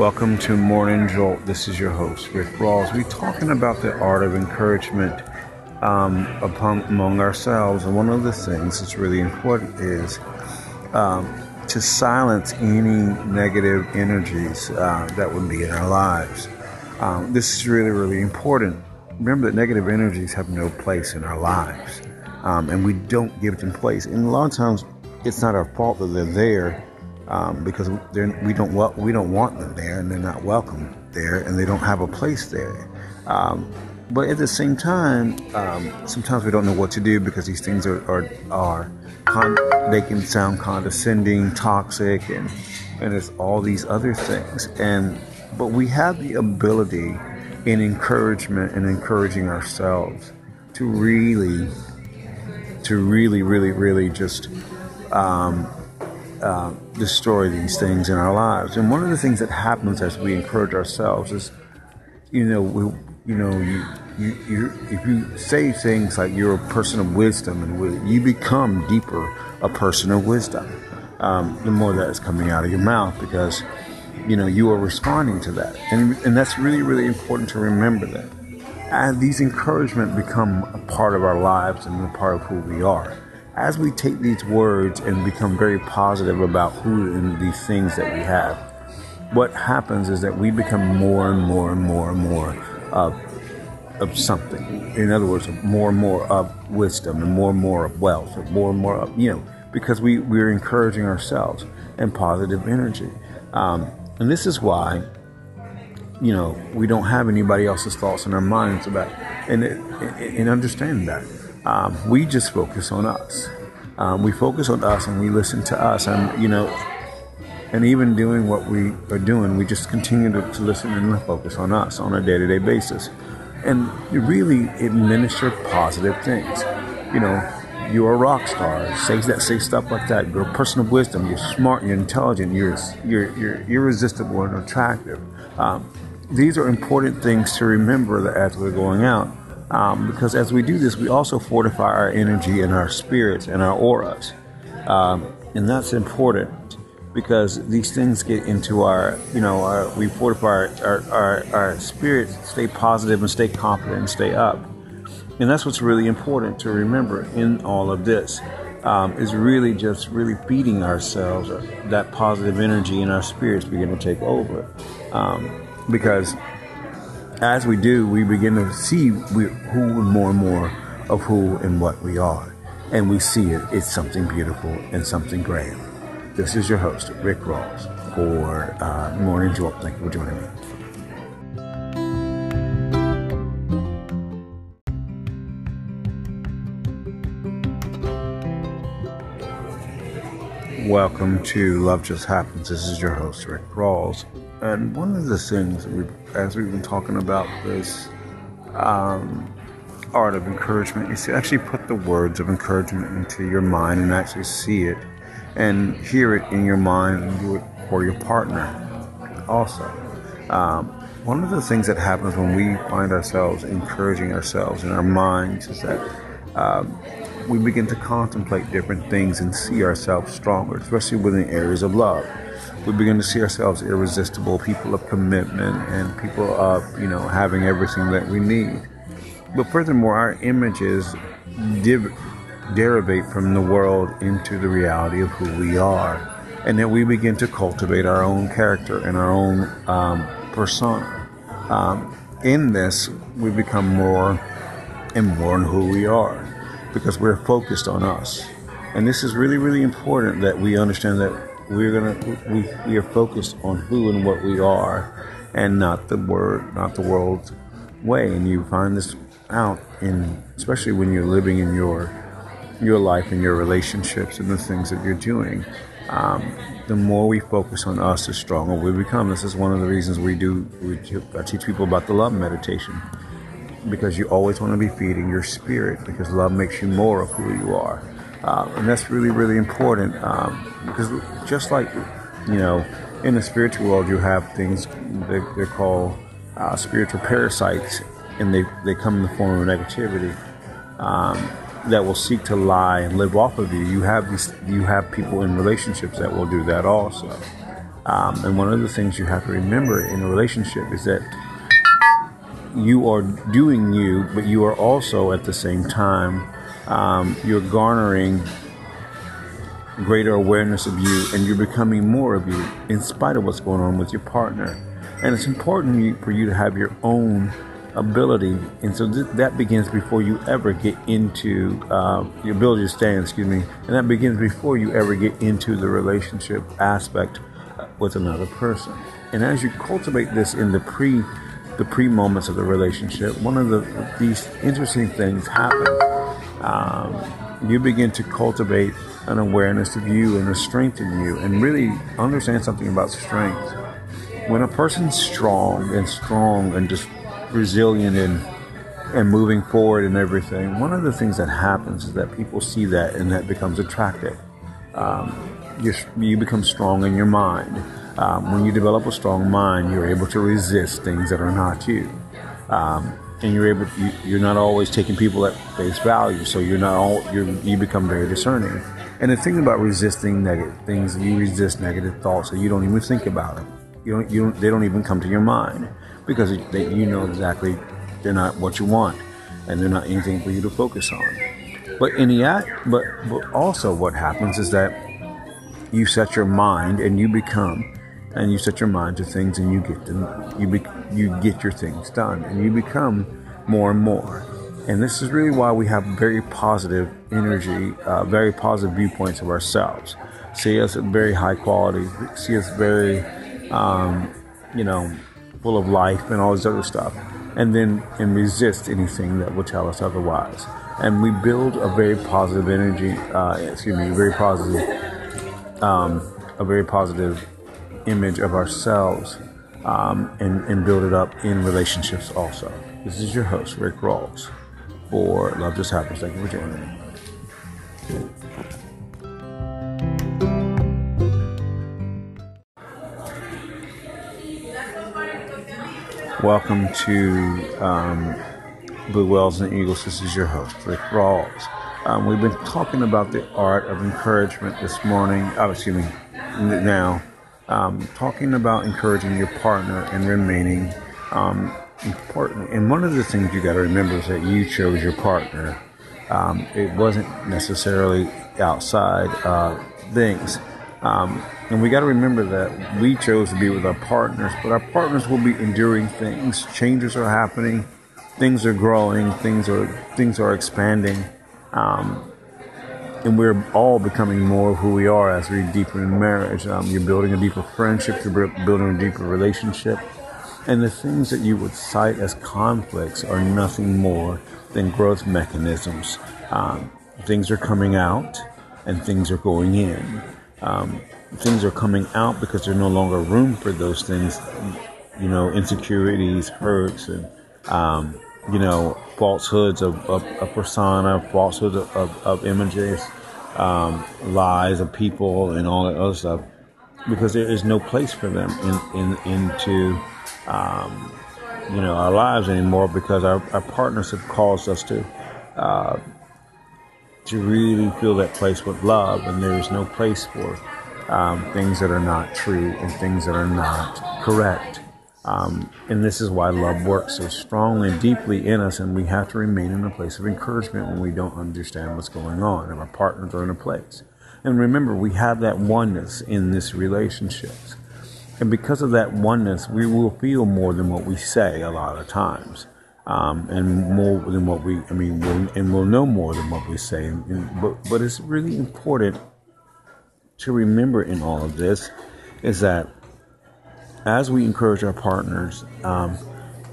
Welcome to Morning Jolt. This is your host, Rick Rawls. We're talking about the art of encouragement um, upon, among ourselves. And one of the things that's really important is um, to silence any negative energies uh, that would be in our lives. Um, this is really, really important. Remember that negative energies have no place in our lives, um, and we don't give them place. And a lot of times, it's not our fault that they're there um, because we don't we don't want them there, and they're not welcome there, and they don't have a place there. Um, but at the same time, um, sometimes we don't know what to do because these things are are, are con- they can sound condescending, toxic, and and it's all these other things. And but we have the ability in encouragement and encouraging ourselves to really, to really, really, really just um, uh, destroy these things in our lives. And one of the things that happens as we encourage ourselves is, you know, we, you know, you, you, you, if you say things like you're a person of wisdom and you become deeper a person of wisdom, um, the more that is coming out of your mouth because, you know, you are responding to that. And, and that's really, really important to remember that. And these encouragement become a part of our lives and a part of who we are as we take these words and become very positive about who and these things that we have, what happens is that we become more and more and more and more of, of something. In other words, more and more of wisdom and more and more of wealth, and more and more of, you know, because we, we're encouraging ourselves and positive energy. Um, and this is why, you know, we don't have anybody else's thoughts in our minds about, and, and understand that. Um, we just focus on us. Um, we focus on us and we listen to us. And, you know, and even doing what we are doing, we just continue to, to listen and focus on us on a day to day basis. And really administer positive things. You know, you're a rock star. Say that, say stuff like that. You're a wisdom. You're smart. You're intelligent. You're you're, you're irresistible and attractive. Um, these are important things to remember that as we're going out. Um, because as we do this, we also fortify our energy and our spirits and our auras. Um, and that's important because these things get into our, you know, our, we fortify our, our, our, our spirits, stay positive and stay confident and stay up. And that's what's really important to remember in all of this. Um, is really just really feeding ourselves that positive energy and our spirits begin to take over. Um, because as we do, we begin to see we, who and more and more of who and what we are. And we see it, it's something beautiful and something great. This is your host, Rick Rawls, for uh, Morning Jolt. Thank you for joining me. Welcome to Love Just Happens. This is your host, Rick Rawls. And one of the things, we, as we've been talking about this um, art of encouragement, is to actually put the words of encouragement into your mind and actually see it and hear it in your mind and do it for your partner also. Um, one of the things that happens when we find ourselves encouraging ourselves in our minds is that um, we begin to contemplate different things and see ourselves stronger, especially within areas of love. We begin to see ourselves irresistible, people of commitment, and people of, you know, having everything that we need. But furthermore, our images div- derivate from the world into the reality of who we are. And then we begin to cultivate our own character and our own um, persona. Um, in this, we become more and more in who we are because we're focused on us. And this is really, really important that we understand that we're gonna we, we are focused on who and what we are, and not the word, not the world's way. And you find this out in especially when you're living in your your life and your relationships and the things that you're doing. Um, the more we focus on us, the stronger we become. This is one of the reasons we do. We I teach people about the love meditation because you always want to be feeding your spirit because love makes you more of who you are. Uh, and that's really, really important um, because just like, you know, in the spiritual world, you have things they, they're called uh, spiritual parasites, and they, they come in the form of negativity um, that will seek to lie and live off of you. You have these, you have people in relationships that will do that also. Um, and one of the things you have to remember in a relationship is that you are doing you, but you are also at the same time um, you're garnering greater awareness of you and you're becoming more of you in spite of what's going on with your partner. And it's important for you to have your own ability. And so th- that begins before you ever get into uh, your ability to stand, excuse me. And that begins before you ever get into the relationship aspect with another person. And as you cultivate this in the pre the pre moments of the relationship, one of the these interesting things happen. Um, you begin to cultivate an awareness of you and a strength in you, and really understand something about strength. When a person's strong and strong and just resilient and and moving forward and everything, one of the things that happens is that people see that and that becomes attractive. Um, you you become strong in your mind. Um, when you develop a strong mind, you're able to resist things that are not you. Um, and you're able to, you, are not always taking people at face value so you're not all you you become very discerning. And the thing about resisting negative things you resist negative thoughts so you don't even think about. Them you don't you don't, they don't even come to your mind because they, you know exactly they're not what you want and they're not anything for you to focus on. But in the act but, but also what happens is that you set your mind and you become and you set your mind to things and you get them you be, you get your things done and you become more and more. And this is really why we have very positive energy uh, very positive viewpoints of ourselves. See us at very high quality see us very um, you know full of life and all this other stuff. And then and resist anything that will tell us otherwise. And we build a very positive energy uh, excuse me very positive um, a very positive image of ourselves um, and, and build it up in relationships also. This is your host, Rick Rawls, for Love Just Happens. Thank you for joining me. Welcome to um, Blue Wells and Eagles. This is your host, Rick Rawls. Um, we've been talking about the art of encouragement this morning. Oh, excuse me, now um, talking about encouraging your partner and remaining um, important. And one of the things you got to remember is that you chose your partner. Um, it wasn't necessarily outside uh, things. Um, and we got to remember that we chose to be with our partners, but our partners will be enduring things. Changes are happening, things are growing, things are things are expanding. Um, and we're all becoming more of who we are as we deeper in marriage. Um, you're building a deeper friendship, you're building a deeper relationship. And the things that you would cite as conflicts are nothing more than growth mechanisms. Um, things are coming out and things are going in. Um, things are coming out because there's no longer room for those things, you know, insecurities, hurts, and, um, you know, falsehoods of, of, of persona, falsehoods of, of, of images, um, lies of people, and all that other stuff, because there is no place for them in, in into um, you know our lives anymore because our, our partners have caused us to uh, to really feel that place with love, and there is no place for um, things that are not true and things that are not correct. Um, and this is why love works so strongly and deeply in us, and we have to remain in a place of encouragement when we don't understand what's going on, and our partners are in a place. And remember, we have that oneness in this relationship. And because of that oneness, we will feel more than what we say a lot of times. Um, and more than what we, I mean, we'll, and we'll know more than what we say. And, and, but, but it's really important to remember in all of this is that as we encourage our partners, um,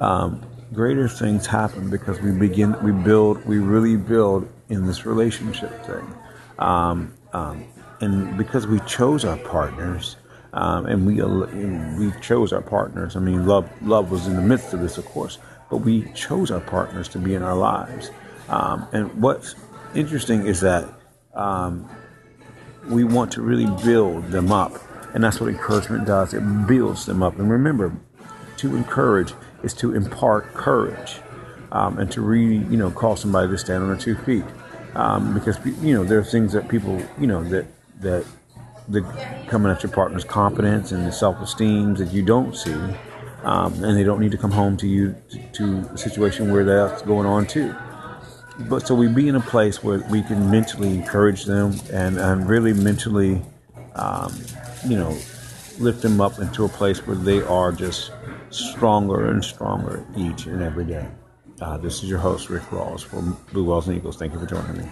um, greater things happen because we begin, we build, we really build in this relationship thing. Um, um and because we chose our partners, um, and we we chose our partners. I mean, love love was in the midst of this, of course, but we chose our partners to be in our lives. Um, and what's interesting is that we want to really build them up and that's what encouragement does. It builds them up. And remember, to encourage is to impart courage um, and to really, you know, call somebody to stand on their two feet. Um, because, you know, there are things that people, you know, that, that the coming at your partner's confidence and the self-esteem that you don't see, um, and they don't need to come home to you to, to a situation where that's going on too. But so we be in a place where we can mentally encourage them and, and really mentally, um, you know, lift them up into a place where they are just stronger and stronger each and every day. Uh, this is your host, Rick Rawls from Blue Walls and Eagles. Thank you for joining me.